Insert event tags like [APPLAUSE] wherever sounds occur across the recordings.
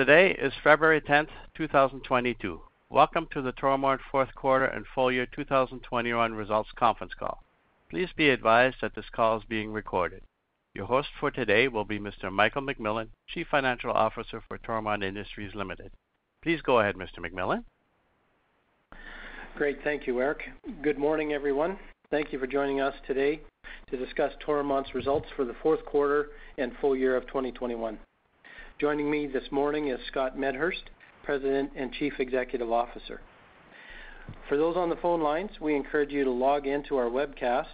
Today is February 10th, 2022. Welcome to the Toromont fourth quarter and full year 2021 results conference call. Please be advised that this call is being recorded. Your host for today will be Mr. Michael McMillan, Chief Financial Officer for Toromont Industries Limited. Please go ahead, Mr. McMillan. Great. Thank you, Eric. Good morning, everyone. Thank you for joining us today to discuss Toromont's results for the fourth quarter and full year of 2021. Joining me this morning is Scott Medhurst, President and Chief Executive Officer. For those on the phone lines, we encourage you to log in to our webcast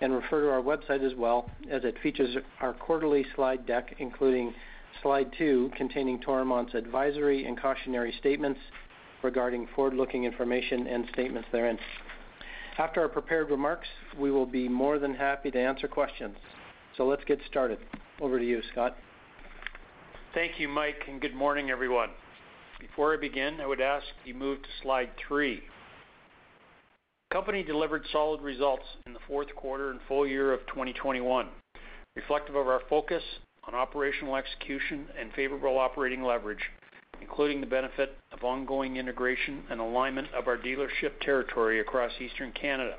and refer to our website as well, as it features our quarterly slide deck, including slide two, containing Toromont's advisory and cautionary statements regarding forward-looking information and statements therein. After our prepared remarks, we will be more than happy to answer questions. So let's get started. Over to you, Scott. Thank you, Mike, and good morning, everyone. Before I begin, I would ask you move to slide three. Company delivered solid results in the fourth quarter and full year of 2021, reflective of our focus on operational execution and favorable operating leverage, including the benefit of ongoing integration and alignment of our dealership territory across Eastern Canada.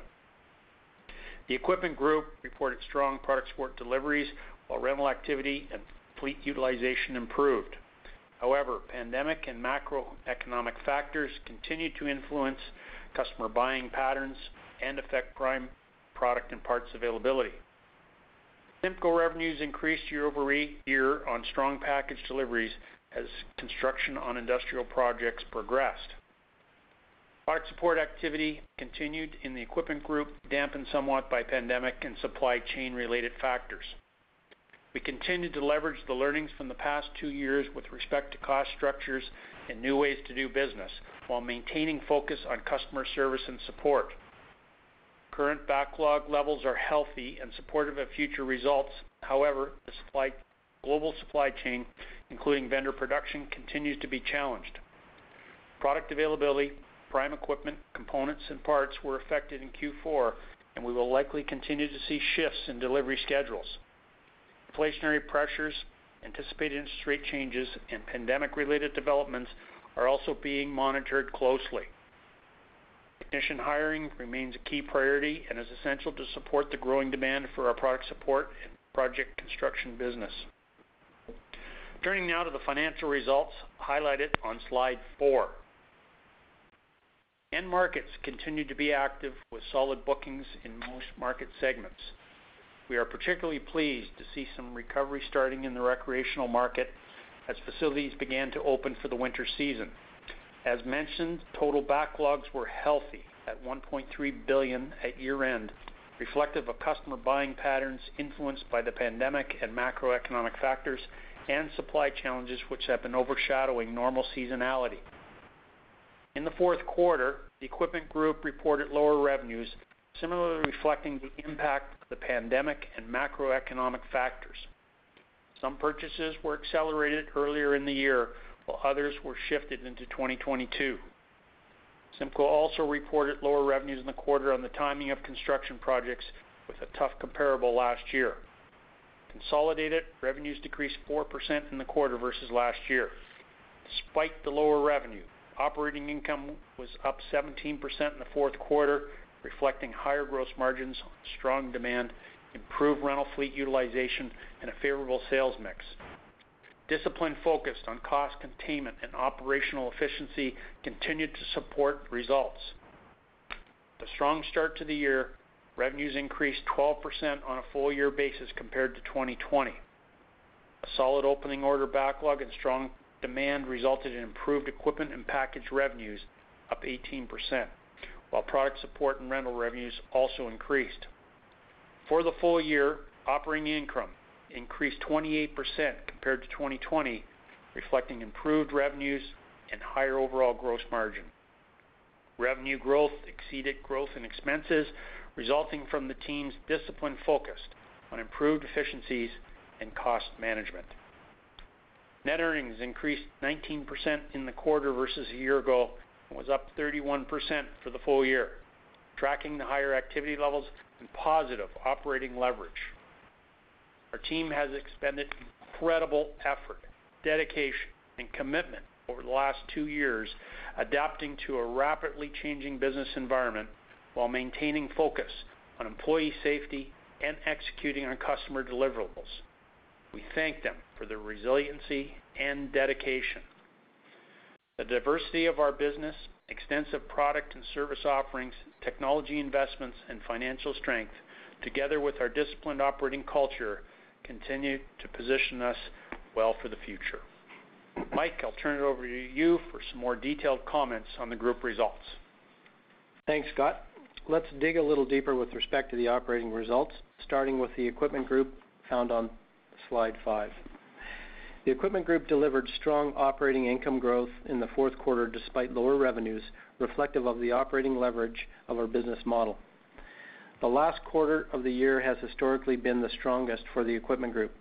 The Equipment Group reported strong product support deliveries, while rental activity and fleet utilization improved. However, pandemic and macroeconomic factors continue to influence customer buying patterns and affect prime product and parts availability. CIMCO revenues increased year-over-year on strong package deliveries as construction on industrial projects progressed. Product support activity continued in the Equipment Group, dampened somewhat by pandemic and supply chain-related factors. We continue to leverage the learnings from the past two years with respect to cost structures and new ways to do business while maintaining focus on customer service and support. Current backlog levels are healthy and supportive of future results. However, the global supply chain, including vendor production, continues to be challenged. Product availability, prime equipment, components, and parts were affected in Q4, and we will likely continue to see shifts in delivery schedules. Inflationary pressures, anticipated interest rate changes, and pandemic-related developments are also being monitored closely. Technician hiring remains a key priority and is essential to support the growing demand for our product support and project construction business. Turning now to the financial results highlighted on slide four. End markets continued to be active with solid bookings in most market segments. We are particularly pleased to see some recovery starting in the recreational market as facilities began to open for the winter season. As mentioned, total backlogs were healthy at 1.3 billion at year-end, reflective of customer buying patterns influenced by the pandemic and macroeconomic factors and supply challenges which have been overshadowing normal seasonality. In the fourth quarter, the Equipment Group reported lower revenues, similarly reflecting the impact of the pandemic and macroeconomic factors. Some purchases were accelerated earlier in the year, while others were shifted into 2022. CIMCO also reported lower revenues in the quarter on the timing of construction projects with a tough comparable last year. Consolidated revenues decreased 4% in the quarter versus last year. Despite the lower revenue, operating income was up 17% in the fourth quarter, reflecting higher gross margins, strong demand, improved rental fleet utilization, and a favorable sales mix. Discipline focused on cost containment and operational efficiency continued to support results. The strong start to the year, revenues increased 12% on a full year basis compared to 2020. A solid opening order backlog and strong demand resulted in improved equipment and package revenues up 18%, while product support and rental revenues also increased. For the full year, operating income increased 28% compared to 2020, reflecting improved revenues and higher overall gross margin. Revenue growth exceeded growth in expenses, resulting from the team's disciplined focus on improved efficiencies and cost management. Net earnings increased 19% in the quarter versus a year ago and was up 31% for the full year, tracking the higher activity levels and positive operating leverage. Our team has expended incredible effort, dedication, and commitment over the last two years, adapting to a rapidly changing business environment while maintaining focus on employee safety and executing on customer deliverables. We thank them for their resiliency and dedication. The diversity of our business, extensive product and service offerings, technology investments, and financial strength, together with our disciplined operating culture, continue to position us well for the future. Mike, I'll turn it over to you for some more detailed comments on the group results. Thanks, Scott. Let's dig a little deeper with respect to the operating results, starting with the Equipment Group found on slide five. The Equipment Group delivered strong operating income growth in the fourth quarter despite lower revenues, reflective of the operating leverage of our business model. The last quarter of the year has historically been the strongest for the Equipment Group.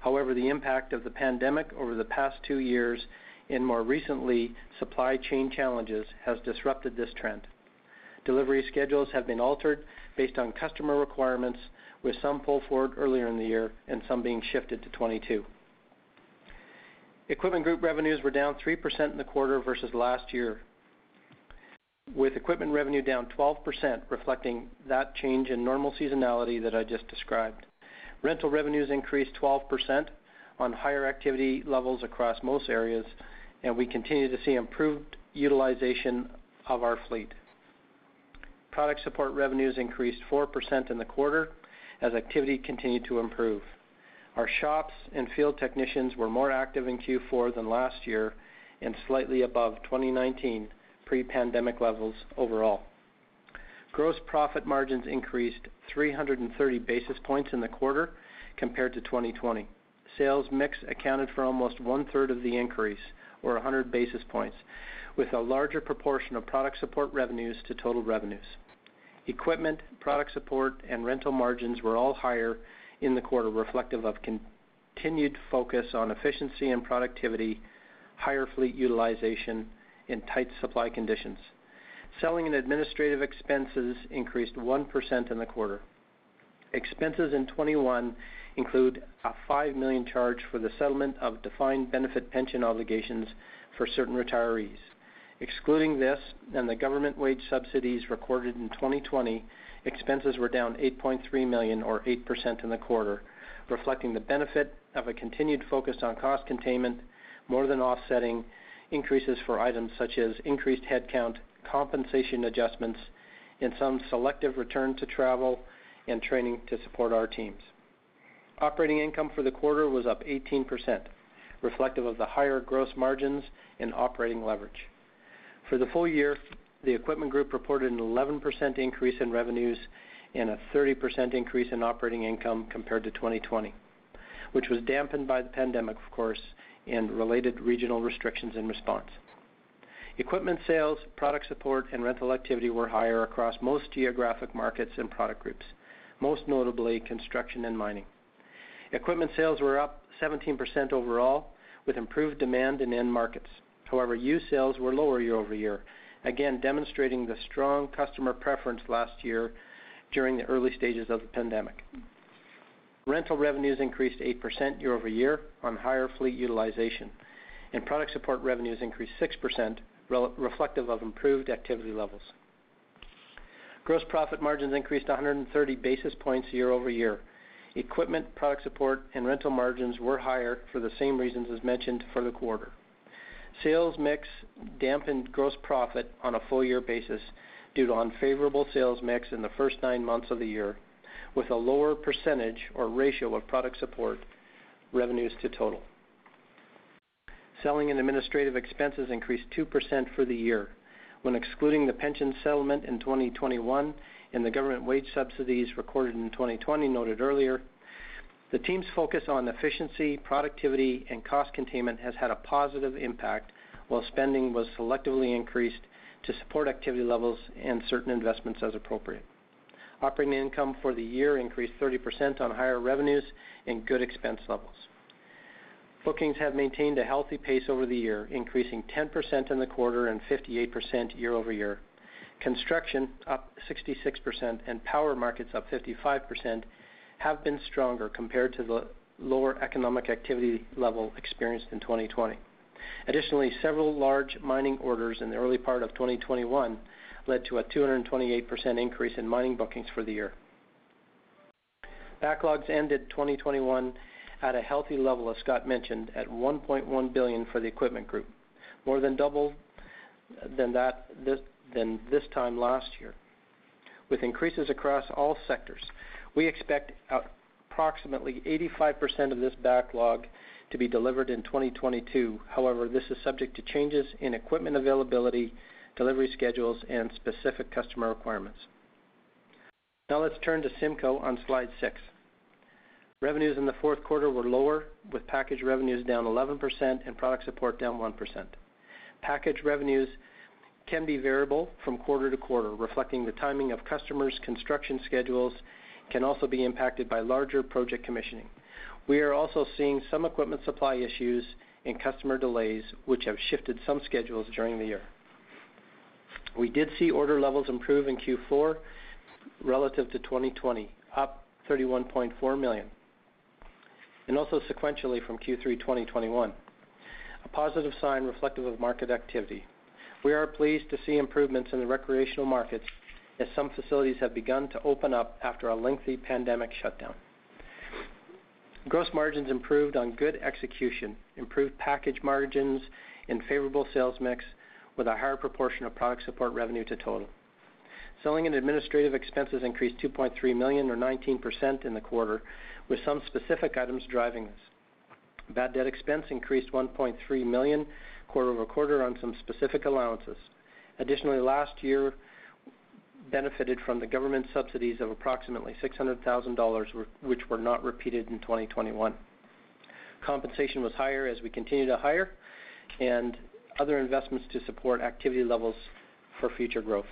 However, the impact of the pandemic over the past two years, and more recently, supply chain challenges, has disrupted this trend. Delivery schedules have been altered based on customer requirements, with some pulled forward earlier in the year and some being shifted to 2022. Equipment Group revenues were down 3% in the quarter versus last year, with equipment revenue down 12%, reflecting that change in normal seasonality that I just described. Rental revenues increased 12% on higher activity levels across most areas, and we continue to see improved utilization of our fleet. Product support revenues increased 4% in the quarter as activity continued to improve. Our shops and field technicians were more active in Q4 than last year and slightly above 2019 pre-pandemic levels overall. Gross profit margins increased 330 basis points in the quarter compared to 2020. Sales mix accounted for almost one-third of the increase, or 100 basis points, with a larger proportion of product support revenues to total revenues. Equipment, product support, and rental margins were all higher in the quarter, reflective of continued focus on efficiency and productivity, higher fleet utilization, and tight supply conditions. Selling and administrative expenses increased 1% in the quarter. Expenses in 2021 include a 5 million charge for the settlement of defined benefit pension obligations for certain retirees. Excluding this and the government wage subsidies recorded in 2020, expenses were down 8.3 million or 8% in the quarter, reflecting the benefit of a continued focus on cost containment, more than offsetting increases for items such as increased headcount, compensation adjustments, and some selective return to travel and training to support our teams. Operating income for the quarter was up 18%, reflective of the higher gross margins and operating leverage. For the full year, the Equipment Group reported an 11% increase in revenues and a 30% increase in operating income compared to 2020, which was dampened by the pandemic, of course, and related regional restrictions in response. Equipment sales, product support, and rental activity were higher across most geographic markets and product groups, most notably construction and mining. Equipment sales were up 17% overall, with improved demand in end markets. However, used sales were lower year-over-year, again demonstrating the strong customer preference last year during the early stages of the pandemic. Rental revenues increased 8% year-over-year on higher fleet utilization, and product support revenues increased 6%, reflective of improved activity levels. Gross profit margins increased 130 basis points year-over-year. Equipment, product support, and rental margins were higher for the same reasons as mentioned for the quarter. Sales mix dampened gross profit on a full year basis due to unfavorable sales mix in the first nine months of the year, with a lower percentage or ratio of product support revenues to total. Selling and administrative expenses increased 2% for the year. When excluding the pension settlement in 2021 and the government wage subsidies recorded in 2020 noted earlier, The team's focus on efficiency, productivity, and cost containment has had a positive impact, while spending was selectively increased to support activity levels and certain investments as appropriate. Operating income for the year increased 30% on higher revenues and good expense levels. Bookings have maintained a healthy pace over the year, increasing 10% in the quarter and 58% year-over-year. Construction, up 66%, and power markets, up 55%, have been stronger compared to the lower economic activity level experienced in 2020. Additionally, several large mining orders in the early part of 2021 led to a 228% increase in mining bookings for the year. Backlogs ended 2021 at a healthy level, as Scott mentioned, at 1.1 billion for the Equipment Group, more than double than that this than this time last year. With increases across all sectors, we expect approximately 85% of this backlog to be delivered in 2022. However, this is subject to changes in equipment availability, delivery schedules, and specific customer requirements. Now let's turn to CIMCO on slide six. Revenues in the fourth quarter were lower, with package revenues down 11% and product support down 1%. Package revenues can be variable from quarter to quarter, reflecting the timing of customers' construction schedules, can also be impacted by larger project commissioning. We are also seeing some equipment supply issues and customer delays, which have shifted some schedules during the year. We did see order levels improve in Q4 relative to 2020, up 31.4 million, and also sequentially from Q3 2021, a positive sign reflective of market activity. We are pleased to see improvements in the recreational markets as some facilities have begun to open up after a lengthy pandemic shutdown. Gross margins improved on good execution, improved package margins, and favorable sales mix with a higher proportion of product support revenue to total. Selling and administrative expenses increased 2.3 million or 19% in the quarter, with some specific items driving this. Bad debt expense increased 1.3 million quarter-over-quarter on some specific allowances. Additionally, last year benefited from the government subsidies of approximately 600,000 dollars, which were not repeated in 2021. Compensation was higher as we continue to hire and other investments to support activity levels for future growth.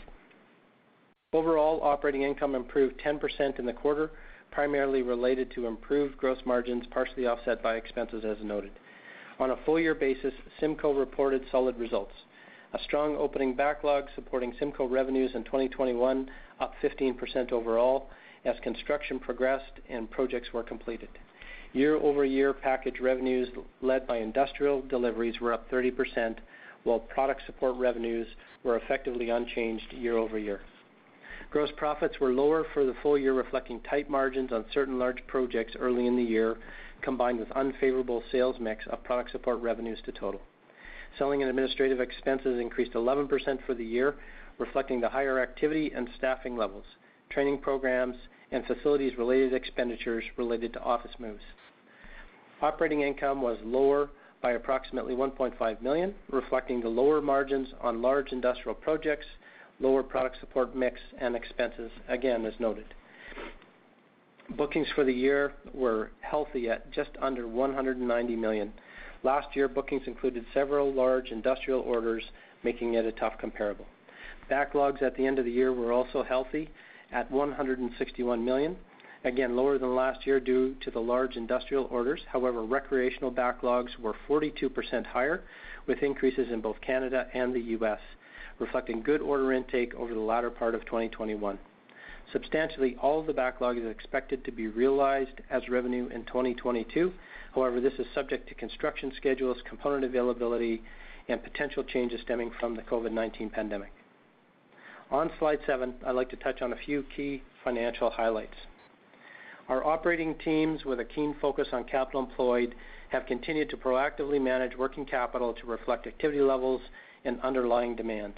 Overall, operating income improved 10% in the quarter, primarily related to improved gross margins, partially offset by expenses as noted. On a full year basis, CIMCO reported solid results. A strong opening backlog supporting CIMCO revenues in 2021, up 15% overall as construction progressed and projects were completed. Year-over-year package revenues led by industrial deliveries were up 30%, while product support revenues were effectively unchanged year-over-year. Gross profits were lower for the full year, reflecting tight margins on certain large projects early in the year, combined with unfavorable sales mix of product support revenues to total. Selling and administrative expenses increased 11% for the year, reflecting the higher activity and staffing levels, training programs, and facilities-related expenditures related to office moves. Operating income was lower by approximately 1.5 million, reflecting the lower margins on large industrial projects, lower product support mix, and expenses, again, as noted. Bookings for the year were healthy at just under 190 million. Last year, bookings included several large industrial orders, making it a tough comparable. Backlogs at the end of the year were also healthy at 161 million, again, lower than last year due to the large industrial orders. However, recreational backlogs were 42% higher, with increases in both Canada and the U.S., reflecting good order intake over the latter part of 2021. Substantially, all of the backlog is expected to be realized as revenue in 2022. However, this is subject to construction schedules, component availability, and potential changes stemming from the COVID-19 pandemic. On slide seven, I'd like to touch on a few key financial highlights. Our operating teams, with a keen focus on capital employed, have continued to proactively manage working capital to reflect activity levels and underlying demand.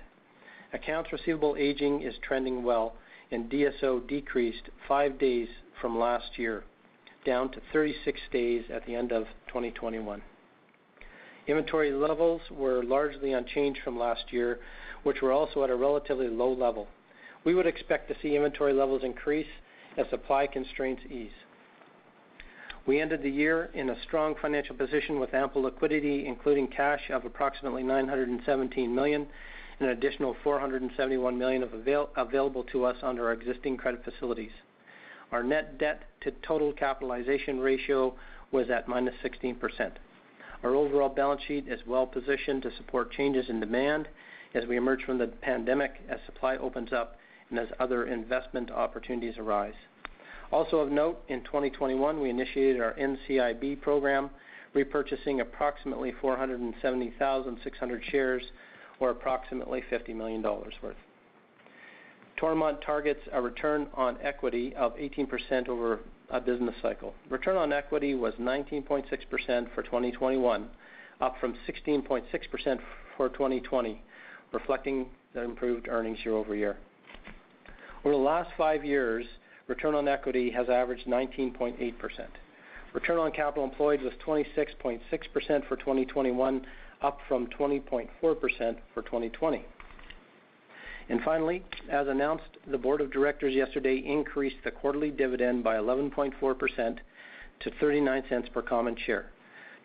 Accounts receivable aging is trending well, and DSO decreased five days from last year, down to 36 days at the end of 2021. Inventory levels were largely unchanged from last year, which were also at a relatively low level. We would expect to see inventory levels increase as supply constraints ease. We ended the year in a strong financial position with ample liquidity, including cash of approximately 917 million and an additional 471 million available to us under our existing credit facilities. Our net debt to total capitalization ratio was at -16%. Our overall balance sheet is well-positioned to support changes in demand as we emerge from the pandemic, as supply opens up, and as other investment opportunities arise. Also of note, in 2021, we initiated our NCIB program, repurchasing approximately 470,600 shares or approximately 50 million dollars worth. Toromont targets a return on equity of 18% over a business cycle. Return on equity was 19.6% for 2021, up from 16.6% for 2020, reflecting the improved earnings year-over-year. Over the last five years, return on equity has averaged 19.8%. Return on capital employed was 26.6% for 2021, up from 20.4% for 2020. And Finally, as announced, the board of directors yesterday increased the quarterly dividend by 11.4% to 0.39 per common share.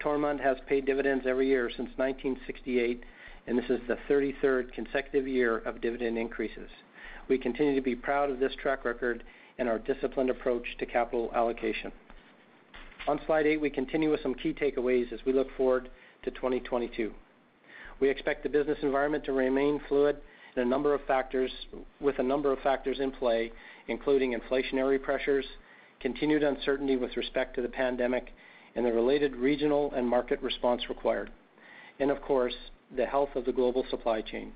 Toromont has paid dividends every year since 1968, and this is the 33rd consecutive year of dividend increases. We continue to be proud of this track record and our disciplined approach to capital allocation. On slide eight, we continue with some key takeaways as we look forward to 2022. We expect the business environment to remain fluid with a number of factors in play, including inflationary pressures, continued uncertainty with respect to the pandemic, and the related regional and market response required, and of course, the health of the global supply chain.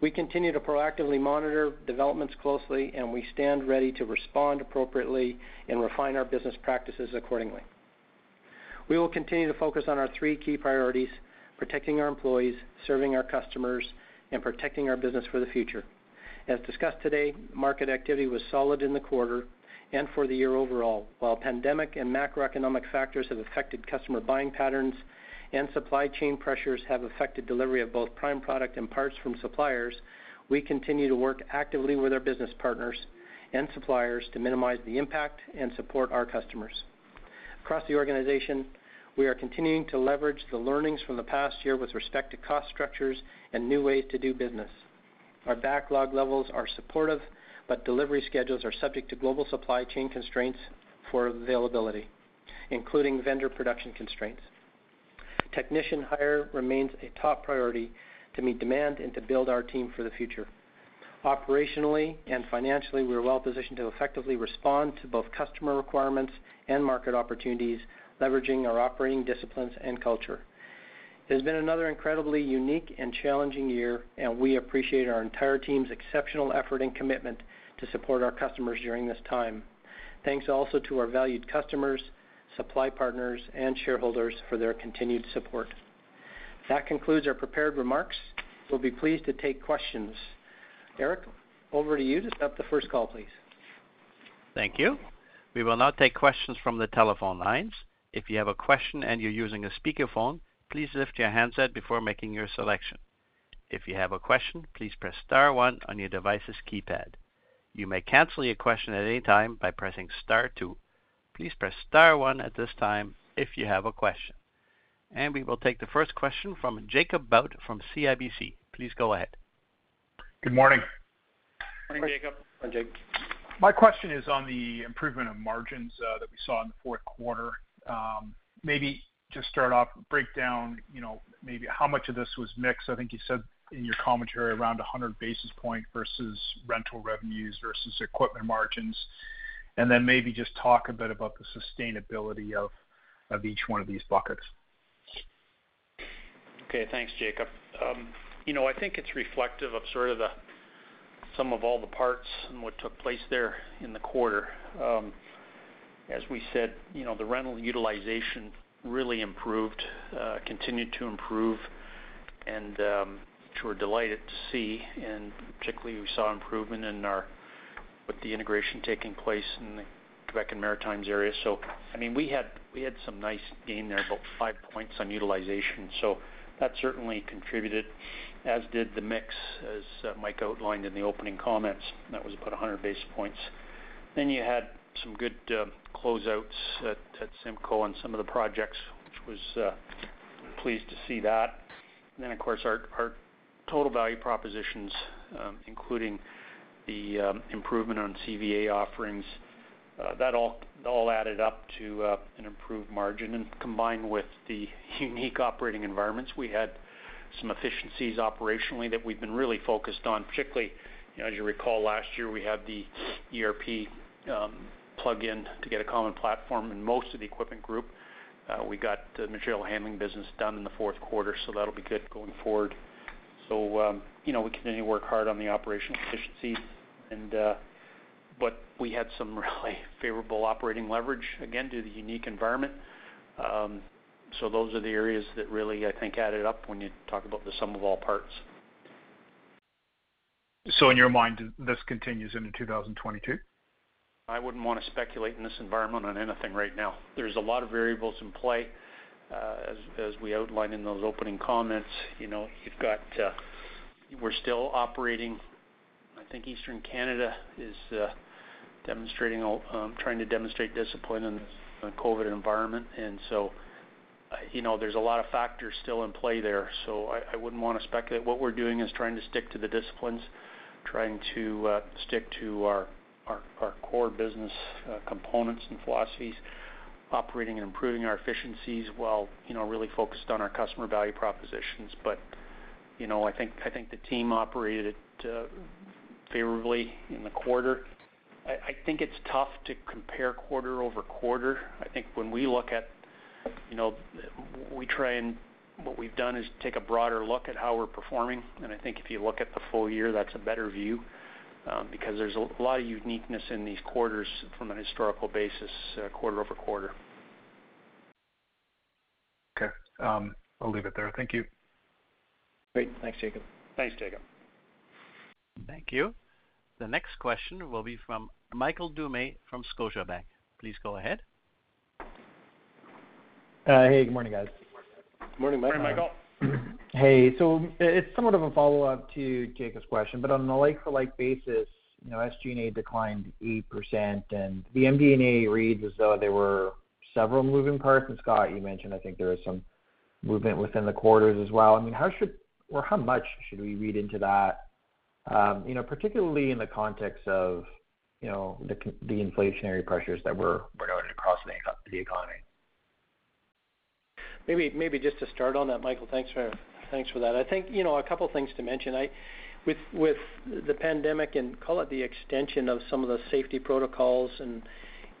We continue to proactively monitor developments closely, and we stand ready to respond appropriately and refine our business practices accordingly. We will continue to focus on our three key priorities, protecting our employees, serving our customers, and protecting our business for the future. As discussed today, market activity was solid in the quarter and for the year overall. While pandemic and macroeconomic factors have affected customer buying patterns and supply chain pressures have affected delivery of both prime product and parts from suppliers, we continue to work actively with our business partners and suppliers to minimize the impact and support our customers. Across the organization, we are continuing to leverage the learnings from the past year with respect to cost structures and new ways to do business. Our backlog levels are supportive, but delivery schedules are subject to global supply chain constraints for availability, including vendor production constraints. Technician hire remains a top priority to meet demand and to build our team for the future. Operationally and financially, we are well positioned to effectively respond to both customer requirements and market opportunities, leveraging our operating disciplines and culture. It has been another incredibly unique and challenging year, and we appreciate our entire team's exceptional effort and commitment to support our customers during this time. Thanks also to our valued customers, supply partners, and shareholders for their continued support. That concludes our prepared remarks. We'll be pleased to take questions. Eric, over to you to set up the first call, please. Thank you. We will now take questions from the telephone lines. If you have a question and you're using a speakerphone, please lift your handset before making your selection. If you have a question, please press star one on your device's keypad. You may cancel your question at any time by pressing star two. Please press star one at this time if you have a question. And we will take the first question from Jacob Bout from CIBC. Please go ahead. Good morning. Morning, Jacob. Morning, Jake. My question is on the improvement of margins uh, that we saw in the fourth quarter. Um, maybe just start off, break down, you know, maybe how much of this was mix. I think you said in your commentary around 100 basis points versus rental revenues versus equipment margins. And then maybe just talk a bit about the sustainability of each one of these buckets. Okay. Thanks, Jacob. Um, You know, I think it's reflective of sort of the sum of all the parts and what took place there in the quarter. Um, as we said, you know, the rental utilization really improved, uh, continued to improve, and um, which we're delighted to see. And particularly, we saw improvement in our with the integration taking place in the Quebec and Maritimes area. So I mean, we had we had some nice gain there, about five points on utilization. That certainly contributed, as did the mix, as uh, Mike outlined in the opening comments. That was about 100 basis points. Then you had some good uh, closeouts at CIMCO on some of the projects, which was uh, pleased to see that. Then of course, our total value propositions, um, including the um, improvement on CVA offerings, Uh, that all added up to uh, an improved margin. And combined with the [LAUGHS] unique operating environments, we had some efficiencies operationally that we've been really focused on. Particularly, you know, as you recall, last year, we had the ERP um, plug-in to get a common platform in most of the Equipment Group. Uh, we got the material handling business done in the fourth quarter, so that'll be good going forward. So um, you know, we continue to work hard on the operational efficiencies and, but we had some [LAUGHS] really favorable operating leverage, again, due to the unique environment. Um so those are the areas that really, I think, added up when you talk about the sum of all parts. So in your mind, this continues into 2022? I wouldn't wanna speculate in this environment on anything right now. There's a lot of variables in play, uh, as we outlined in those opening comments. You know, you've got, uh, we're still operating. I think Eastern Canada is uh, demonstrating, um, trying to demonstrate discipline in the COVID environment. And so, you know, there's a lot of factors still in play there, so I I wouldn't wanna speculate. What we're doing is trying to stick to the disciplines, trying to uh, stick to our our core business components and philosophies, operating and improving our efficiencies while, you know, really focused on our customer value propositions. But you know, I think I think the team operated it uh, favorably in the quarter. I think it's tough to compare quarter-over-quarter. I think when we look at, you know, we try and what we've done is take a broader look at how we're performing. And I think if you look at the full year, that's a better view, um, because there's a lot of uniqueness in these quarters from a historical basis, uh, quarter-over-quarter. Okay. Um, I'll leave it there. Thank you. Great. Thanks, Jacob. Thanks, Jacob. Thank you. The next question will be from Michael Doumet from Scotiabank. Please go ahead. Uh, hey, good morning, guys. Morning, Michael. Morning, Michael. [CLEARS THROAT] Hey. So it's somewhat of a follow-up to Jacob's question, but on a like-for-like basis, you know, SG&A declined 8%, and the MD&A reads as though there were several moving parts. And Scott, you mentioned, I think there was some movement within the quarters as well. I mean, how should or how much should we read into that, Um, you know, particularly in the context of, you know, the the inflationary pressures that we're noting across the economy? Maybe maybe just to start on that, Michael, thanks for thanks for that. I think, you know, a couple things to mention. I, with with the pandemic and call it the extension of some of the safety protocols and,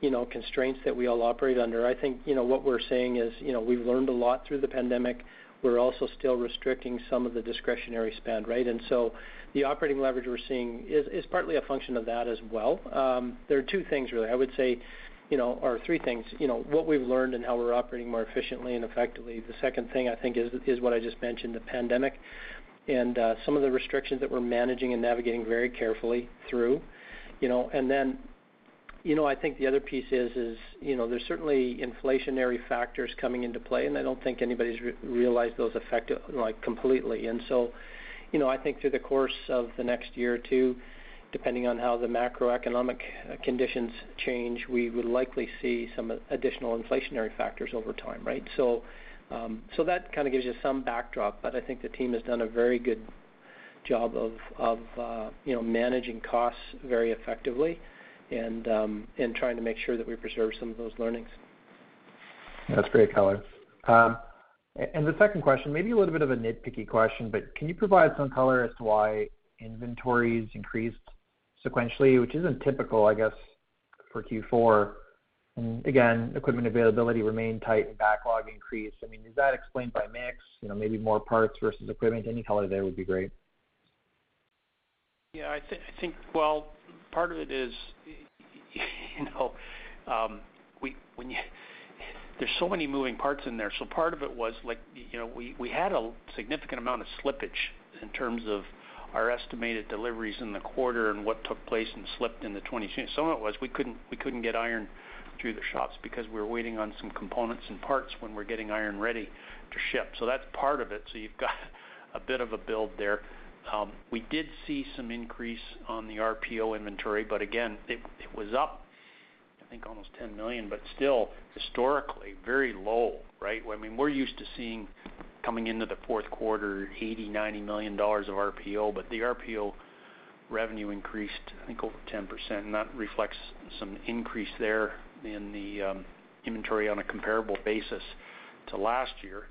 you know, constraints that we all operate under, I think, you know, what we're saying is, you know, we've learned a lot through the pandemic. We're also still restricting some of the discretionary spend, right? And so the operating leverage we're seeing is partly a function of that as well. Um, there are two things really. I would say, you know, or three things. You know, what we've learned and how we're operating more efficiently and effectively. The second thing I think is what I just mentioned, the pandemic and uh, some of the restrictions that we're managing and navigating very carefully through. You know, I think the other piece is, is, you know, there's certainly inflationary factors coming into play, and I don't think anybody's realized those effect, like, completely. And so, you know, I think through the course of the next year or two, depending on how the macroeconomic conditions change, we would likely see some additional inflationary factors over time, right? So um so that kind of gives you some backdrop, but I think the team has done a very good job of, of uh you know, managing costs very effectively and trying to make sure that we preserve some of those learnings. That's great color. Um and the second question, maybe a little bit of a nitpicky question, but can you provide some color as to why inventories increased sequentially, which isn't typical, I guess, for Q4? And Again, equipment availability remained tight and backlog increased. I mean, is that explained by mix, you know, maybe more parts versus equipment? Any color there would be great. Yeah, I think, well, part of it is, [LAUGHS] you know, um we when you there's so many moving parts in there. So part of it was like, you know, we had a significant amount of slippage in terms of our estimated deliveries in the quarter and what took place and slipped into 2022. Some of it was we couldn't we couldn't get iron through the shops because we were waiting on some components and parts when we're getting iron ready to ship. So that's part of it. So you've got [LAUGHS] a bit of a build there. We did see some increase on the RPO inventory, but again, it was up, I think almost 10 million, but still historically very low, right? I mean, we're used to seeing coming into the fourth quarter 80 million-90 million dollars of RPO, but the RPO revenue increased, I think, over 10%, and that reflects some increase there in the um, inventory on a comparable basis to last year.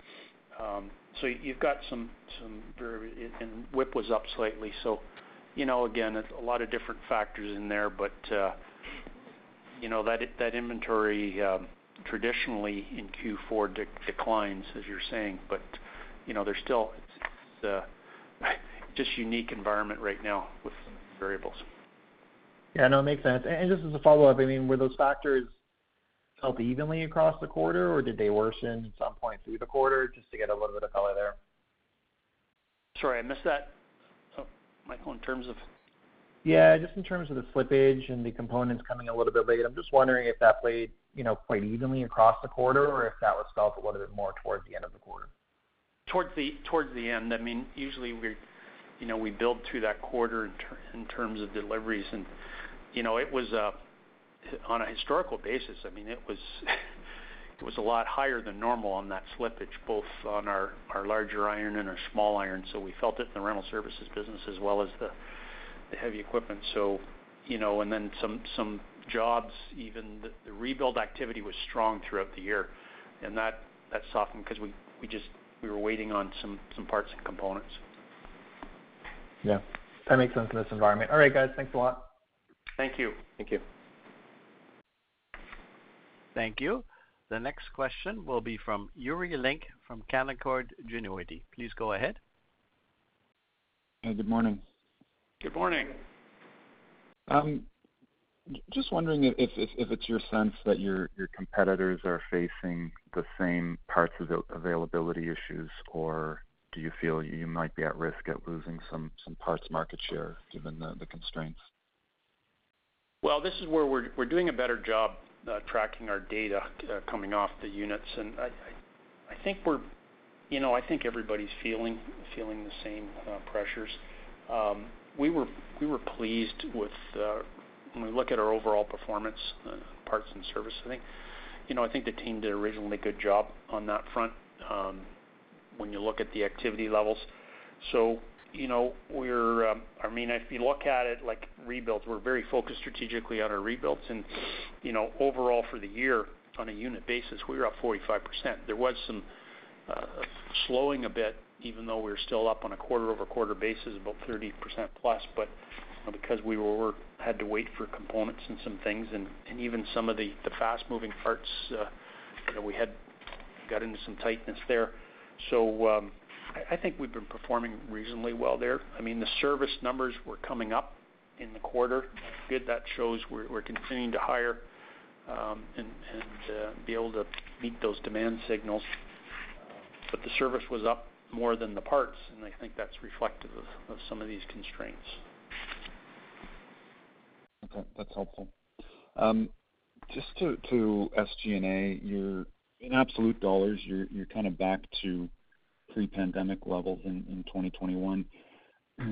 So you've got some some very and WIP was up slightly. So, you know, again, it's a lot of different factors in there, but uh, you know that that inventory um, traditionally in Q4 declines, as you're saying, but you know, there's still it's uh, [LAUGHS] just unique environment right now with variables. Yeah, no, it makes sense. And just as a follow-up, I mean, were those factors felt evenly across the quarter, or did they worsen at some point through the quarter? Just to get a little bit of color there. Sorry, I missed that. Oh, Michael, in terms of? Yeah, just in terms of the slippage and the components coming a little bit late. I'm just wondering if that played, you know, quite evenly across the quarter, or if that was felt a little bit more towards the end of the quarter. Towards the towards the end. I mean, usually we, you know, we build through that quarter in, terms of deliveries, and you know, it was uh, on a historical basis, I mean, it was [LAUGHS] it was a lot higher than normal on that slippage, both on our our larger iron and our small iron. So we felt it in the rental services business as well as the the heavy equipment. So, you know, and then some some jobs, even the, the rebuild activity was strong throughout the year, and that that softened because we we just we were waiting on some some parts and components. Yeah, that makes sense in this environment. All right, guys, thanks a lot. Thank you. Thank you. Thank you. The next question will be from Yuri Lynk from Canaccord Genuity. Please go ahead. Hey, good morning. Good morning. Um, just wondering if it's your sense that your competitors are facing the same parts availability issues, or do you feel you might be at risk at losing some parts market share given the constraints? Well, this is where we're doing a better job tracking our data uh, coming off the units. and I think we're, you know, I think everybody's feeling the same uh, pressures. Um, we were pleased with when we look at our overall performance, parts and service. I think, you know, I think the team did a reasonably good job on that front, um, when you look at the activity levels. You know, we're, um, I mean, if you look at it like rebuilds, we're very focused strategically on our rebuilds. And you know, overall for the year, on a unit basis, we were up 45%. There was some uh, slowing a bit, even though we were still up on a quarter-over-quarter basis, about 30% plus. Know, because we were had to wait for components and some things, and even some of the fast-moving parts, uh, you know, we had got into some tightness there. I think we've been performing reasonably well there. I mean, the service numbers were coming up in the quarter. Good. That shows we're continuing to hire um, and uh, be able to meet those demand signals. But The service was up more than the parts, and I think that's reflective of some of these constraints. Okay. That's helpful. Um, just to SG&A, you're in absolute dollars, you're kind of back to pre-pandemic levels in 2021,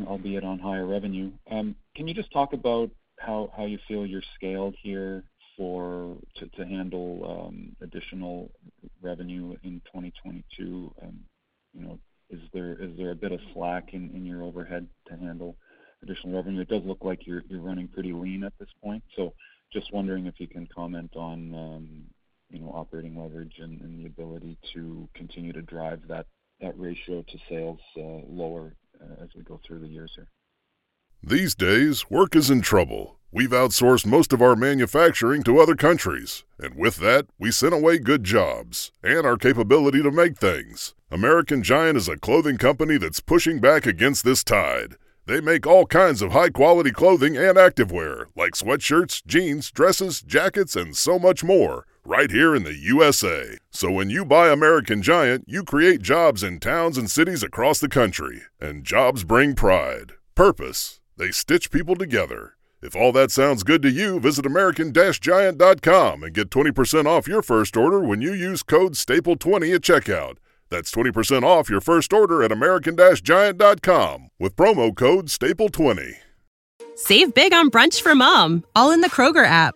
albeit on higher revenue. Um, can you just talk about how you feel you're scaled here to handle um, additional revenue in 2022? Um, you know, is there a bit of slack in your overhead to handle additional revenue? It does look like you're running pretty lean at this point. So just wondering if you can comment on, you know, operating leverage and the ability to continue to drive that that ratio to sales uh, lower uh, as we go through the years here? These days, work is in trouble. We've outsourced most of our manufacturing to other countries, and with that, we sent away good jobs and our capability to make things. American Giant is a clothing company that's pushing back against this tide. They make all kinds of high quality clothing and activewear, like sweatshirts, jeans, dresses, jackets, and so much more right here in the USA. So when you buy American Giant, you create jobs in towns and cities across the country. And jobs bring pride, purpose. They stitch people together. If all that sounds good to you, visit American-Giant.com and get 20% off your first order when you use code STAPLE20 at checkout. That's 20% off your first order at American-Giant.com with promo code STAPLE20. Save big on brunch for mom, all in the Kroger app.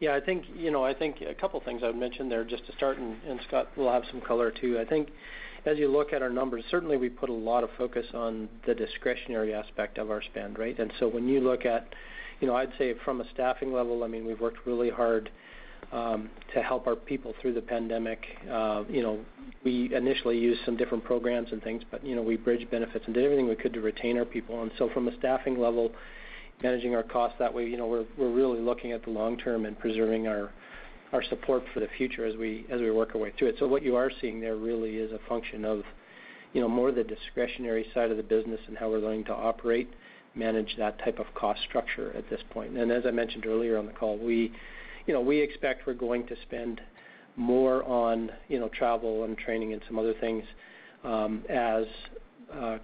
Yeah, I think, you know, I think a couple things I would mention there just to start, and, and Scott will have some color too. I think as you look at our numbers, certainly we put a lot of focus on the discretionary aspect of our spend, right? And so when you look at, you know, I'd say from a staffing level, I mean, we've worked really hard um, to help our people through the pandemic. Uh, you know, we initially used some different programs and things, but, you know, we bridged benefits and did everything we could to retain our people. And so from a staffing level, managing our costs that way, you know, we're really looking at the long term and preserving our our support for the future as we as we work our way through it. So what you are seeing there really is a function of, you know, more the discretionary side of the business and how we're going to operate, manage that type of cost structure at this point. And as I mentioned earlier on the call, we, you know, we expect we're going to spend more on, you know, travel and training and some other things um, as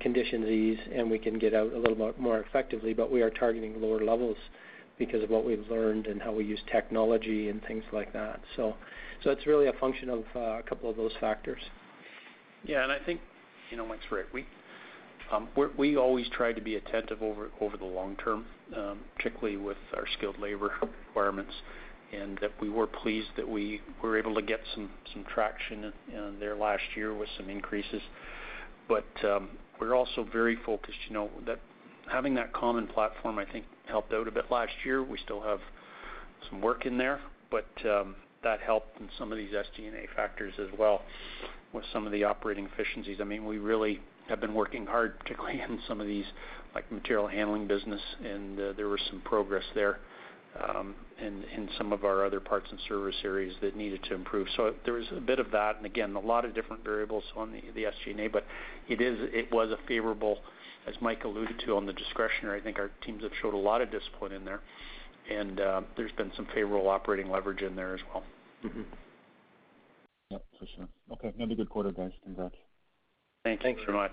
conditions ease and we can get out a little bit more effectively, but we are targeting lower levels because of what we've learned and how we use technology and things like that. So, so It's really a function of uh, a couple of those factors. Yeah, and I think, you know, Mike's right. We um, we always try to be attentive over over the long term, um, particularly with our skilled labor requirements, and that we were pleased that we were able to get some some traction in there last year with some increases. But um, we're also very focused, you know, that having that common platform, I think, helped out a bit last year. We still have some work in there, but um, that helped in some of these SG&A factors as well with some of the operating efficiencies. I mean, we really have been working hard, particularly [LAUGHS] in some of these, like material handling business, and uh, there was some progress there in, in some of our other parts and service areas that needed to improve. So there was a bit of that, and again, a lot of different variables on the, the SG&A, but it is it was a favorable, as Mike alluded to, on the discretionary. I think our teams have showed a lot of discipline in there, and uh, there's been some favorable operating leverage in there as well. Mm-hmm. Yep, for sure. Okay, another good quarter, guys. Congrats. Thank you Thanks very much.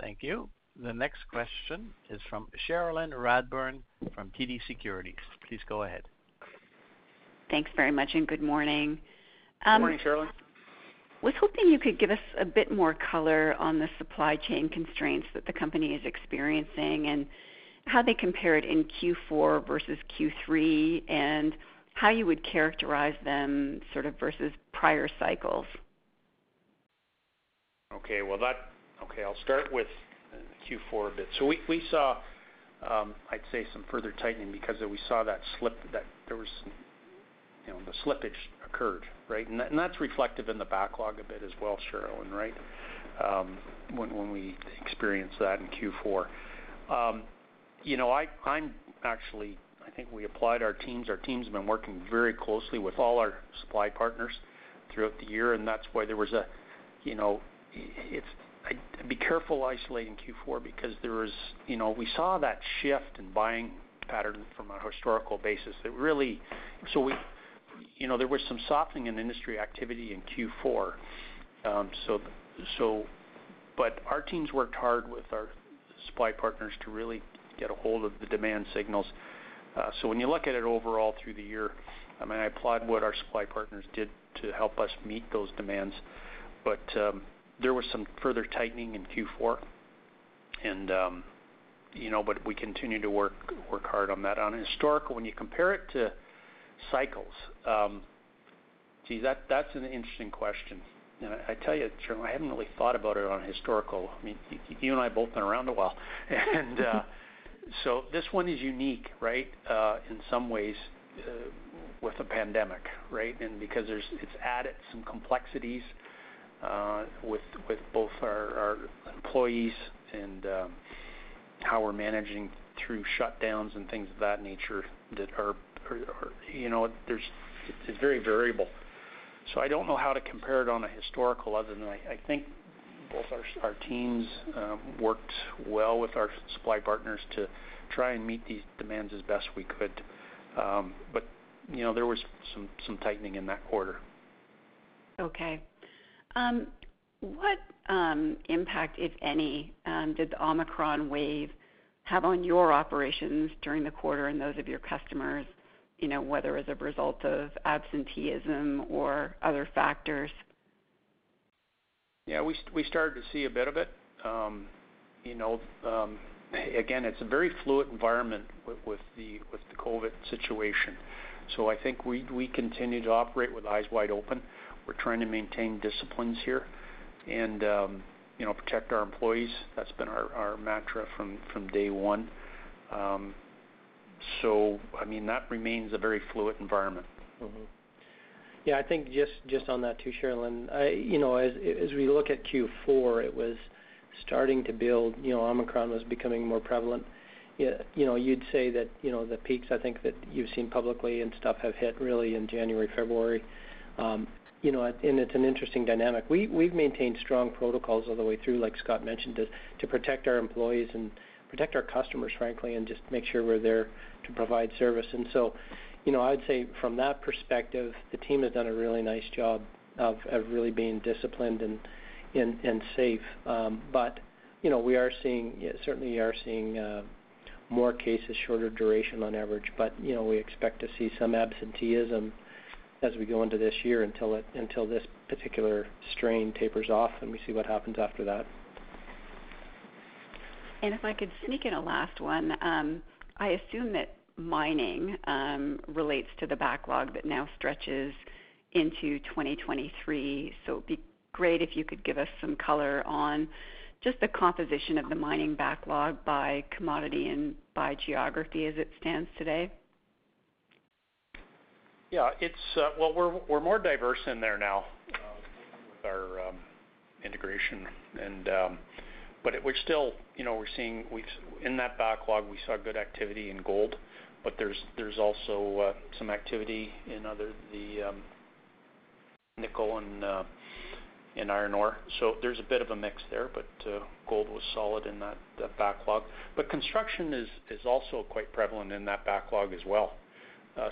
Thank you. The next question is from Cherilyn Radbourne from TD Securities. Please go ahead. Thanks very much, and good morning. Good um, morning, Cherilyn. Was hoping you could give us a bit more color on the supply chain constraints that the company is experiencing and how they compared in Q4 versus Q3, and how you would characterize them sort of versus prior cycles. Okay. Well, that okay, I'll start with Q4 a bit. So We we saw, um, I'd say, some further tightening because we saw that slip, that there was you know, the slippage occurred, right? And That's reflective in the backlog a bit as well, Cherilyn, right? Um, when when we experienced that in Q4. Um, you know, I I'm actually, I think we applied our teams. Our teams have been working very closely with all our supply partners throughout the year, and that's why there was a, you know, it's I'd be careful isolating Q4 because there was, you know, we saw that shift in buying pattern from a historical basis. that really, so we, you know, there was some softening in industry activity in Q4. Um, so, so, but our teams worked hard with our supply partners to really get a hold of the demand signals. Uh, so when you look at it overall through the year, I mean, I applaud what our supply partners did to help us meet those demands. There was some further tightening in Q4, and um, you know, but we continue to work work hard on that. On historical, when you compare it to cycles, um, geez, that that's an interesting question. And I, tell you, Jeremy, I haven't really thought about it on historical. I mean, you, and I both been around a while, [LAUGHS] and uh, so this one is unique, right? Uh, in some ways, uh, with a pandemic, right? And because there's it's added some complexities with with both our, employees and um, how we're managing through shutdowns and things of that nature that are, you know there's it's very variable. So I don't know how to compare it on a historical other than I, think both our, our teams um, worked well with our supply partners to try and meet these demands as best we could. Um, but you know, there was some tightening in that quarter. Okay. Um, what um, impact, if any, um, did the Omicron wave have on your operations during the quarter and those of your customers, you know, whether as a result of absenteeism or other factors? Yeah, we we started to see a bit of it. You know, again, it's a very fluid environment with the with the COVID situation. So I think we we continue to operate with eyes wide open. We're trying to maintain disciplines here and, um, you know, protect our employees. That's been our mantra from day one. Um so I mean, that remains a very fluid environment. Mm-hmm. Yeah, I think just on that too, Cherilyn, you know, as we look at Q4, it was starting to build. You know, Omicron was becoming more prevalent. You know, you'd say that, you know, the peaks I think that you've seen publicly and stuff have hit really in January, February. Um, You know, and it's an interesting dynamic. We we've maintained strong protocols all the way through, like Scott mentioned, to protect our employees and protect our customers, frankly, and just make sure we're there to provide service. And so, you know, I'd say from that perspective, the team has done a really nice job of of really being disciplined and and safe. Um, but you know, we are seeing, certainly are seeing, more cases, shorter duration on average. But you know, we expect to see some absenteeism as we go into this year until this particular strain tapers off, and we see what happens after that. And if I could sneak in a last one. Um, I assume that mining um, relates to the backlog that now stretches into 2023. So It'd be great if you could give us some color on just the composition of the mining backlog by commodity and by geography as it stands today. Yeah, it's uh, well, we're more diverse in there now uh, with our um, integration. And um, but we're still, you know, we're seeing in that backlog, we saw good activity in gold, but there's there's also uh, some activity in other the um, nickel and iron ore. So there's a bit of a mix there, but gold was solid in that backlog. But construction is also quite prevalent in that backlog as well.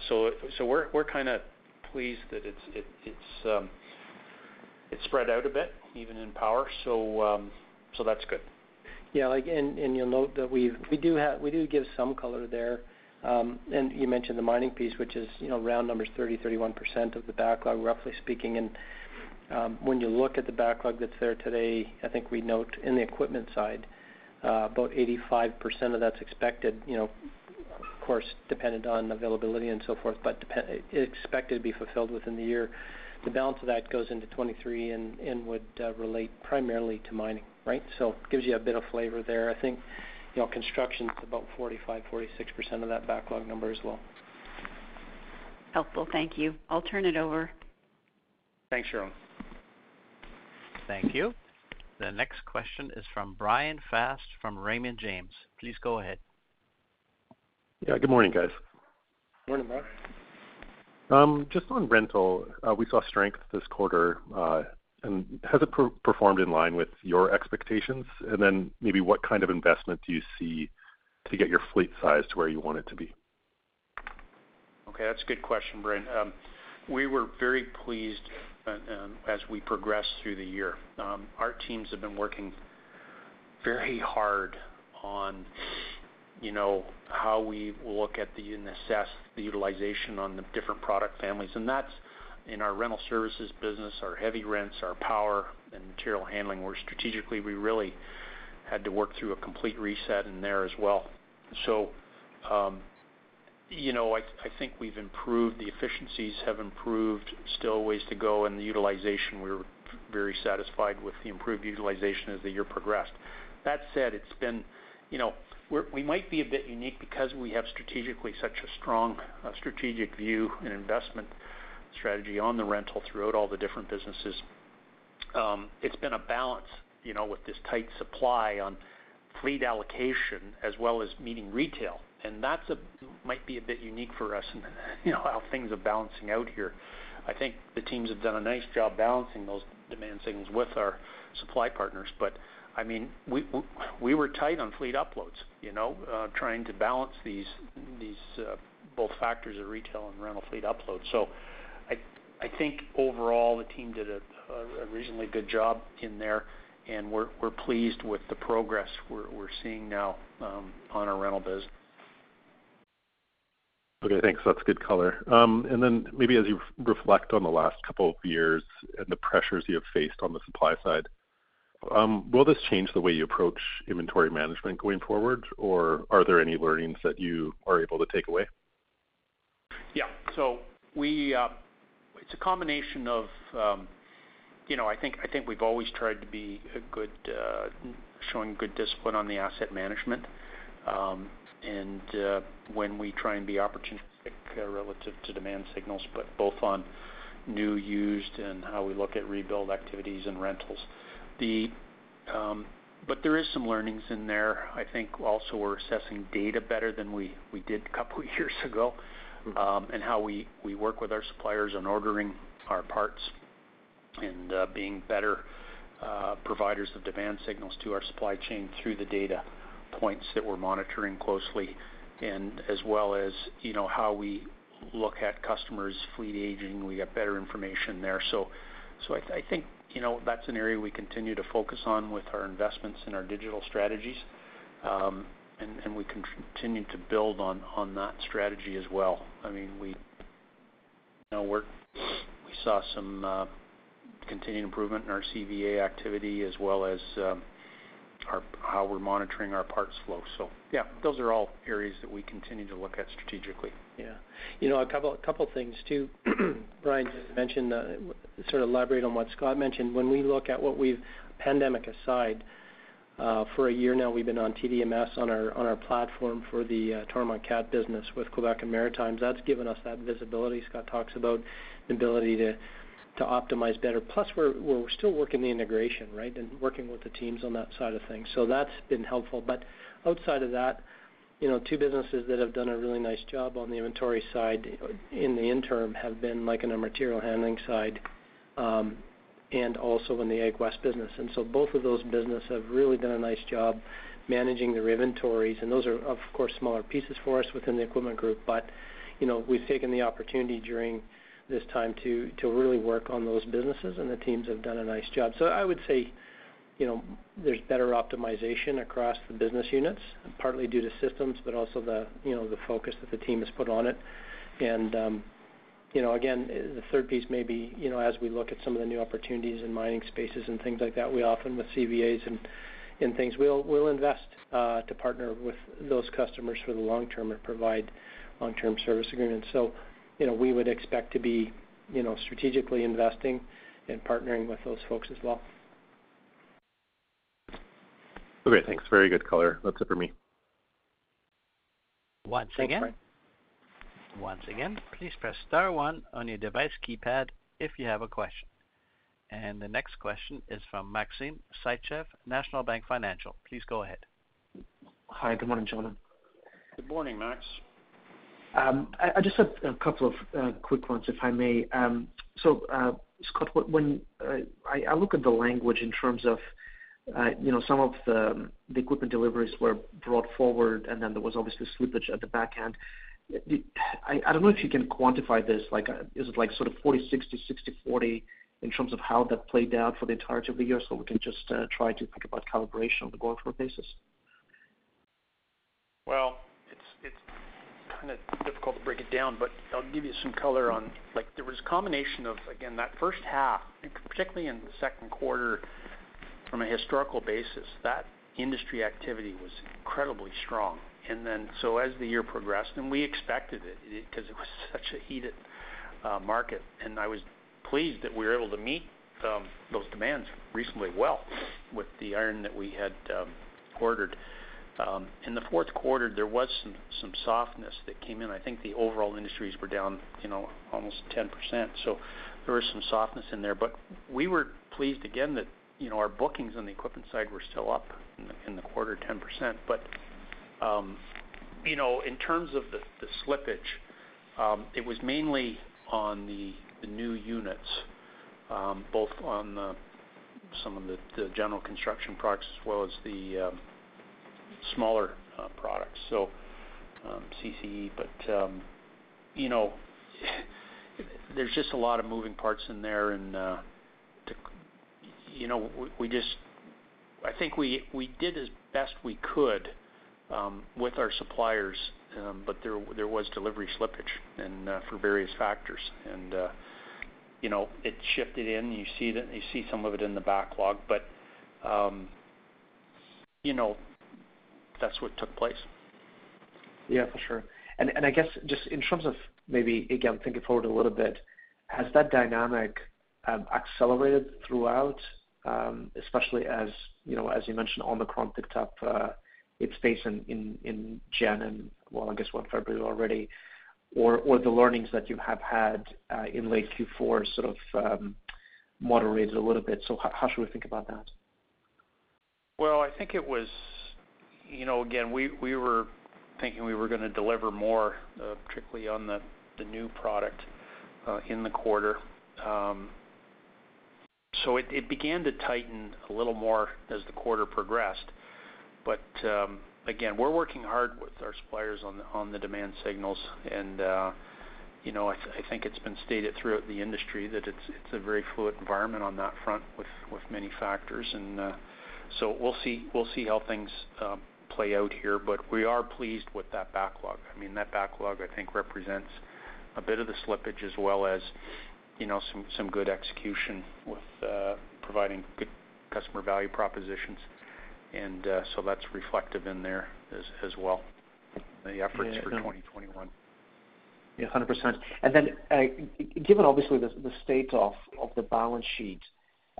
So we're kinda pleased that it's spread out a bit, even in power. So that's good. Yeah, and you'll note that we do give some color there. Um and you mentioned the mining piece, which is, you know, round numbers, 30%-31% of the backlog, roughly speaking. And um when you look at the backlog that's there today, I think we note in the equipment side, about 85% of that's expected, of course, dependent on availability and so forth, but expected to be fulfilled within the year. The balance of that goes into 2023 and would uh, relate primarily to mining, right? So gives you a bit of flavor there. I think, you know, construction's about 45%-46% of that backlog number as well. Helpful. Thank you. I'll turn it over. Thanks, Cherilyn. Thank you. The next question is from Bryan Fast from Raymond James. Please go ahead. Yeah, good morning, guys. Morning, Bryan. Um, just on rental, uh, we saw strength this quarter. Uh, and has it performed in line with your expectations? And then maybe what kind of investment do you see to get your fleet size to where you want it to be? Okay, that's a good question, Bryan. Um, we were very pleased uh, um, as we progressed through the year. Our teams have been working very hard on, you know, how we look at the and assess the utilization on the different product families. And that's in our rental services business, our heavy rents, our power and material handling, where strategically we really had to work through a complete reset in there as well. So, um, you know, I think we've improved. The efficiencies have improved. Still ways to go. And the utilization, we're very satisfied with the improved utilization as the year progressed. That said, it's been, you know, we might be a bit unique because we have strategically such a strong uh, strategic view and investment strategy on the rental throughout all the different businesses. Um, it's been a balance, you know, with this tight supply on fleet allocation as well as meeting retail. And that's a might be a bit unique for us and, you know, how things are balancing out here. I think the teams have done a nice job balancing those demand signals with our supply partners. I mean, we were tight on fleet uploads, you know, uh, trying to balance these these uh, both factors of retail and rental fleet upload. I I think overall, the team did a reasonably good job in there, and we're pleased with the progress we're seeing now um, on our rental biz. Okay, thanks. That's good color. Um and then maybe as you reflect on the last couple of years and the pressures you have faced on the supply side, Um, will this change the way you approach inventory management going forward, or are there any learnings that you are able to take away? Yeah. So uh, it's a combination of, um, you know, I think I think we've always tried to be a good, uh, showing good discipline on the asset management, um, and uh, when we try and be opportunistic relative to demand signals, but both on new, used, and how we look at rebuild activities and rentals. Um, but there is some learnings in there. I think also we're assessing data better than we did a couple [LAUGHS] of years ago, mm-hmm. um, and how we work with our suppliers on ordering our parts and uh, being better uh, providers of demand signals to our supply chain through the data points that we're monitoring closely, and as well as, you know, how we look at customers' fleet aging. We got better information there. So I think, you know, that's an area we continue to focus on with our investments in our digital strategies. Um and we continue to build on on that strategy as well. I mean, we, you know, we saw some continued improvement in our CVA activity as well as how we're monitoring our parts flow. So yeah, those are all areas that we continue to look at strategically. Yeah. You know, a couple things too. [CLEARS THROAT] Bryan just mentioned, uh, sort of elaborate on what Scott mentioned. When we look at what we've, pandemic aside, uh, for a year now, we've been on TDMS on our platform for the uh, Toromont Cat business with Quebec and Maritimes. That's given us that visibility. Scott talks about the ability to optimize better. Plus, we're still working the integration, right? And working with the teams on that side of things. So that's been helpful. But outside of that, you know, two businesses that have done a really nice job on the inventory side in the interim have been like in our material handling side, um, and also in the AgWest business. And so both of those businesses have really done a nice job managing their inventories, and those are, of course, smaller pieces for us within the Equipment Group. But, you know, we've taken the opportunity during this time to to really work on those businesses, and the teams have done a nice job. So I would say, you know, there's better optimization across the business units, partly due to systems, but also the, you know, the focus that the team has put on it. And um you know, again, the third piece may be, you know, as we look at some of the new opportunities in mining spaces and things like that, we often with CVAs and things, we'll we'll invest to partner with those customers for the long term and provide long-term service agreements. You know, we would expect to be, you know, strategically investing and partnering with those folks as well. Okay, thanks. Very good color. That's it for me. Once again. Thanks, Bryan. Once again, please press star one on your device keypad if you have a question. And the next question is from Maxim Sytchev, National Bank Financial. Please go ahead. Hi, good morning, gentlemen. Good morning, Max. Um, I just have a couple of uh, quick ones, if I may. Um, so, uh, Scott, when uh, I look at the language in terms of, you know, some of um, the equipment deliveries were brought forward, and then there was obviously slippage at the back end. I don't know if you can quantify this, like, is it like sort of 40/60, 60/40 in terms of how that played out for the entirety of the year, so we can just try to think about calibration on the going-forward basis? Well, kind of difficult to break it down, but I'll give you some color on. Like, there was a combination of, again, that first half, particularly in the second quarter from a historical basis, that industry activity was incredibly strong. And then so as the year progressed, and we expected it, 'cause it was [LAUGHS] such a heated uh, market, and I was pleased that we were able to meet um, those demands reasonably well with the iron that we had um, ordered. Um, in the fourth quarter, there was some softness that came in. I think the overall industries were down, you know, almost 10%, so there was some softness in there. But we were pleased again that, you know, our bookings on the equipment side were still up in the quarter 10%. But um you know, in terms of the slippage, um, it was mainly on the new units, um, both on some of the general construction products as well as the smaller uh, products, so um, CCE. But um, you know, [LAUGHS] there's just a lot of moving parts in there and, uh, you know, we just I think we did as best we could um, with our suppliers, but there was delivery slippage and uh, for various factors. And you know, it shifted in. You see that, you see some of it in the backlog. But you know, that's what took place. Yeah, for sure. And, and I guess just in terms of maybe, again, thinking forward a little bit, has that dynamic um, accelerated throughout, um, especially as, you know, as you mentioned, Omicron picked up uh, its pace in in, in Jan and, well, I guess, what, February already, or or the learnings that you have had uh, in late Q4 sort of um, moderated a little bit. So how, how should we think about that? Well, I think it was, you know, again, we were thinking we were gonna deliver more, particularly on the new product in the quarter. Um so it began to tighten a little more as the quarter progressed. But um again, we're working hard with our suppliers on the demand signals. And uh you know, I think it's been stated throughout the industry that it's a very fluid environment on that front with many factors. Uh we'll see how things play out here. But we are pleased with that backlog. I mean, that backlog, I think, represents a bit of the slippage as well as, you know, some good execution with providing good customer value propositions. And uh so that's reflective in there as as well, the efforts for 2021. Yeah, 100%. And then uh given obviously the state of the balance sheet,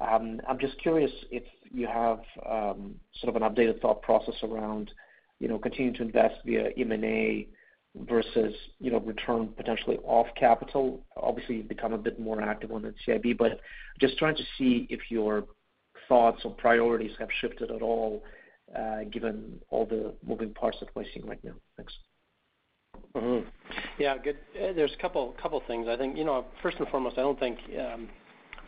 Um, I'm just curious if you have um, sort of an updated thought process around, you know, continuing to invest via M&A versus, you know, return potentially off capital. Obviously, you've become a bit more active on the NCIB, but just trying to see if your thoughts or priorities have shifted at all, uh, given all the moving parts that we're seeing right now. Thanks. Mm-hmm. Yeah, good. Uh, there's a couple things. I think, you know, first and foremost, I don't think um,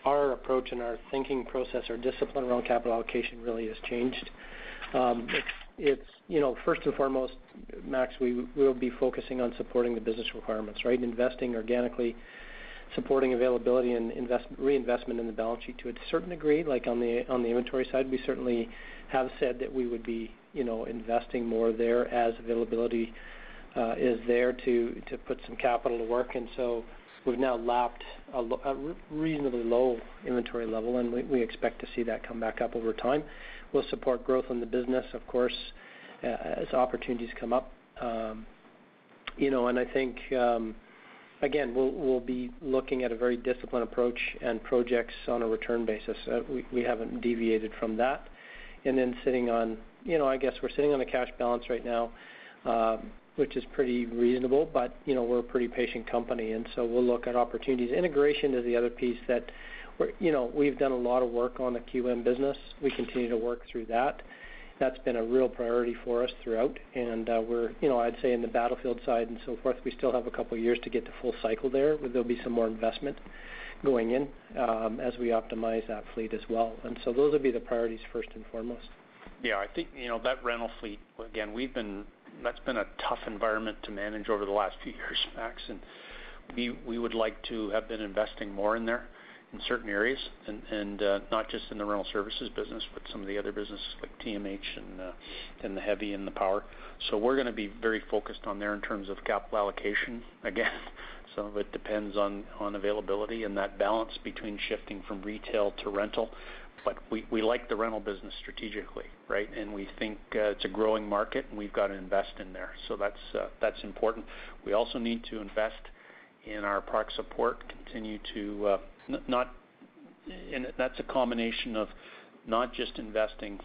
our approach and our thinking process our discipline around capital allocation really has changed. Um, it's, you know, first and foremost, Max, we'll be focusing on supporting the business requirements, right? Investing organically, supporting availability and reinvestment in the balance sheet to a certain degree. Like on the on the inventory side, we certainly have said that we would be, you know, investing more there as availability uh, is there to to put some capital to work. We've now lapped a reasonably low inventory level, and we expect to see that come back up over time. We'll support growth in the business, of course, uh, as opportunities come up. Um, you know, and I think, um, again, we'll be looking at a very disciplined approach and projects on a return basis. Uh, we haven't deviated from that. And then sitting on, you know, I guess we're sitting on a cash balance right now, um, which is pretty reasonable, but, you know, we're a pretty patient company, and so we'll look at opportunities. Integration is the other piece that we're, you know, we've done a lot of work on the QM business. We continue to work through that. That's been a real priority for us throughout. And, uh, we're, you know, I'd say in the Battlefield side and so forth, we still have a couple of years to get to full cycle there, where there'll be some more investment going in, um, as we optimize that fleet as well. And so those would be the priorities first and foremost. Yeah, I think, you know, that rental fleet, again, we've been that's been a tough environment to manage over the last few [LAUGHS] years, Max. And we we would like to have been investing more in there in certain areas and and uh, not just in the rental services business, but some of the other businesses like TMH and uh, and the heavy and the power. So we're gonna be very focused on there in terms of capital allocation. [LAUGHS] Again, some of it depends on availability and that balance between shifting from retail to rental. But we like the rental business strategically, right? And we think uh, it's a growing market, and we've got to invest in there. So that's uh, that's important. We also need to invest in our product support, continue to. Uh, not, and that's a combination of not just investing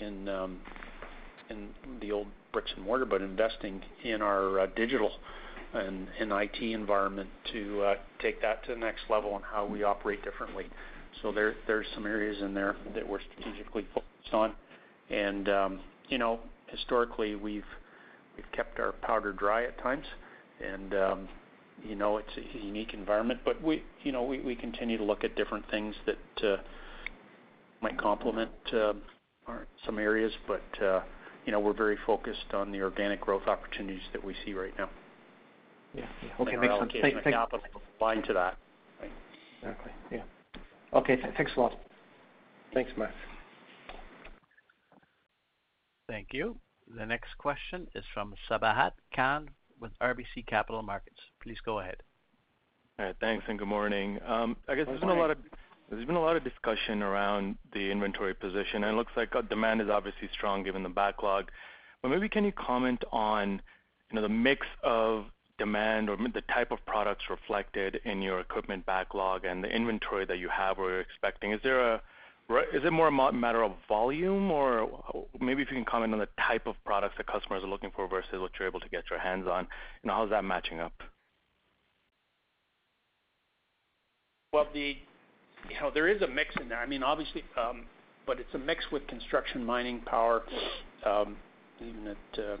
in um in the old bricks and mortar, but investing in our digital and IT environment to take that to the next level on how we operate differently. So there, there's some areas in there that we're strategically focused on. And um, you know, historically, we've kept our powder dry at times. And um, you know, it's a unique environment, but we you know, we continue to look at different things that uh, might complement um, some areas. But uh, you know, we're very focused on the organic growth opportunities that we see right now. Yeah. Okay. Our Makes sense. allocation Thank- of thank- capital aligned to that. Exactly. Yeah. Okay. Thanks a lot. Thanks, Max. Thank you. The next question is from Sabahat Khan with RBC Capital Markets. Please go ahead. All right. Thanks, and good morning. Um, I guess there's been a lot of discussion around the inventory position, and it looks like uh, demand is obviously strong given the backlog. But maybe can you comment on, you know, the mix of demand or the type of products reflected in your equipment backlog and the inventory that you have or you're expecting? Is it more a matter of volume? Or maybe if you can comment on the type of products that customers are looking for versus what you're able to get your hands on. Know, how is that matching up? Well, you know, there is a mix in there. I mean, obviously, um, but it's a mix with construction, mining, power, um, even at uh,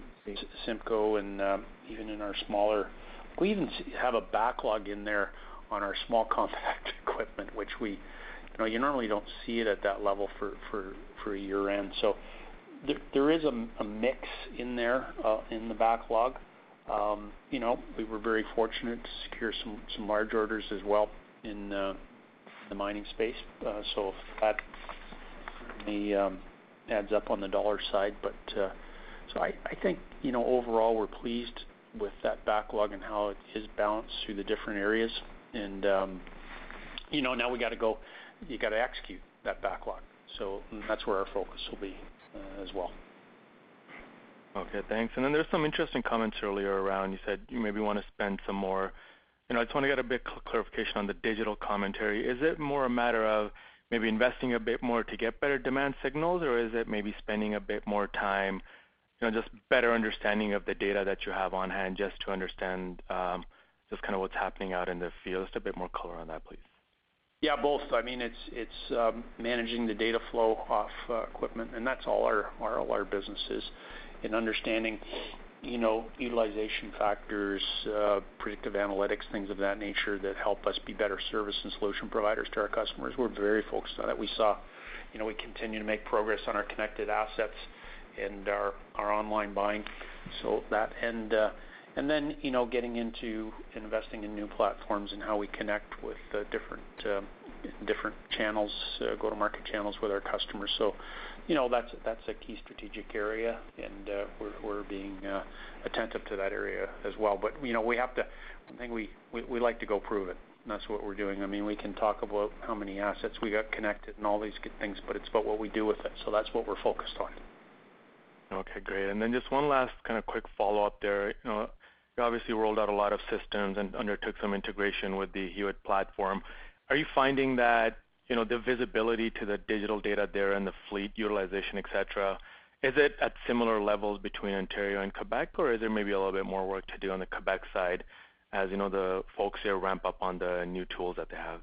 CIMCO and uh, even in our smaller. We even have a backlog in there on our small [LAUGHS] compact equipment, which we, you know, you normally don't see it at that level for a year-end. So th there is a mix in there uh, in the backlog. Um, you know, we were very fortunate to secure some large orders as well in the mining space. So that um, adds up on the dollar side. I think, you know, overall, we're pleased with that backlog and how it is balanced through the different areas. And um, you know, now we gotta go, you gotta execute that backlog. So that's where our focus will be uh, as well. Okay, thanks. And then there's some interesting comments earlier around, you said you maybe wanna spend some more. You know, I just wanna get a bit clarification on the digital commentary. Is it more a matter of maybe investing a bit more to get better demand signals, or is it maybe spending a bit more time, you know, just better understanding of the data that you have on hand just to understand, um, just kinda what's happening out in the field? Just a bit more color on that, please. Yeah, both. I mean, it's it's um managing the data flow off uh, equipment, and that's all our all our businesses in understanding, you know, utilization factors, uh, predictive analytics, things of that nature that help us be better service and solution providers to our customers. We're very focused on it. We saw, you know, we continue to make progress on our connected assets and our online buying. So that uh, and then, you know, getting into investing in new platforms and how we connect with the different uh, different channels, go-to-market channels with our customers. So, you know, that's that's a key strategic area, and we're we're being attentive to that area as well. But you know, we have to. One thing we like to go prove it, and that's what we're doing. I mean, we can talk about how many assets we got connected and all these good things, but it's about what we do with it. So that's what we're focused on. Okay, great. And then just one last kind of quick follow-up there. You know, you obviously rolled out a lot of systems and undertook some integration with the Hewitt platform. Are you finding that, you know, the visibility to the digital data there and the fleet utilization, et cetera, is it at similar levels between Ontario and Quebec, or is there maybe a little bit more work to do on the Quebec side as, you know, the folks there ramp up on the new tools that they have?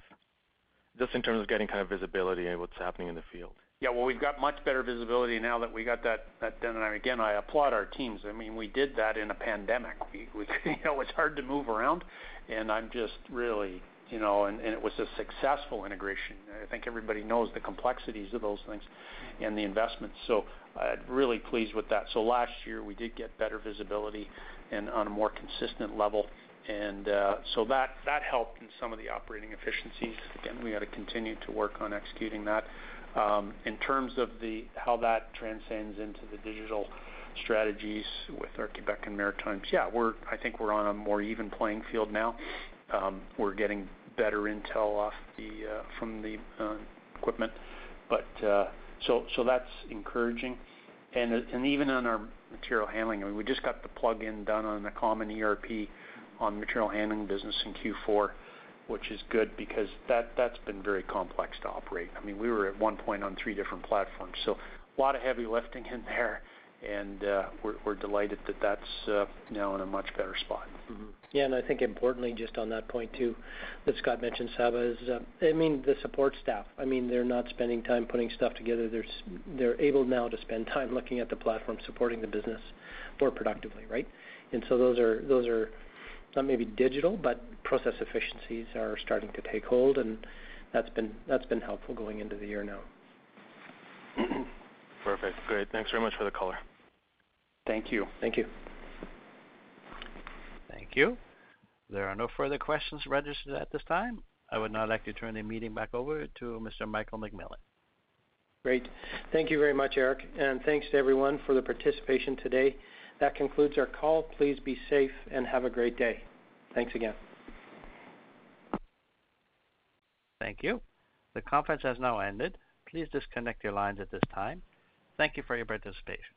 Just in terms of getting kind of visibility in what's happening in the field. Yeah. Well, we've got much better visibility now that we got that done. Again, I applaud our teams. I mean, we did that in a pandemic. We [LAUGHS] you know, it's hard to move around, and I'm just really, you know. And it was a successful integration. I think everybody knows the complexities of those things and the investments. So I'd really pleased with that. So last year, we did get better visibility and on a more consistent level. Uh, that that helped in some of the operating efficiencies. Again, we got to continue to work on executing that. Um, in terms of how that transcends into the digital strategies with our Quebec and Maritimes, yeah, I think we're on a more even playing field now. Um, we're getting better intel uh, from the uh, equipment. So that's encouraging. And even on our material handling, we just got the plug-in done on the common ERP on material handling business in Q4, which is good because that's been very complex to operate. I mean, we were at one point on three different platforms, so a lot of heavy lifting in there, and uh, we're delighted that that's uh, now in a much better spot. Mm-hmm. Yeah. And I think importantly, just on that point too, that Scott mentioned, Saba, is, uh, I mean, the support staff. I mean, they're not spending time putting stuff together. They're able now to spend time looking at the platform, supporting the business more productively, right? And so those are those are not maybe digital, but process efficiencies are starting to take hold, and that's been helpful going into the year now. [CLEARS THROAT] Perfect. Great. Thanks very much for the color. Thank you. Thank you. Thank you. There are no further questions registered at this time. I would now like to turn the meeting back over to Mr. Michael McMillan. Great. Thank you very much, Eric, and thanks to everyone for the participation today. That concludes our call. Please be safe and have a great day. Thanks again. Thank you. The conference has now ended. Please disconnect your lines at this time. Thank you for your participation.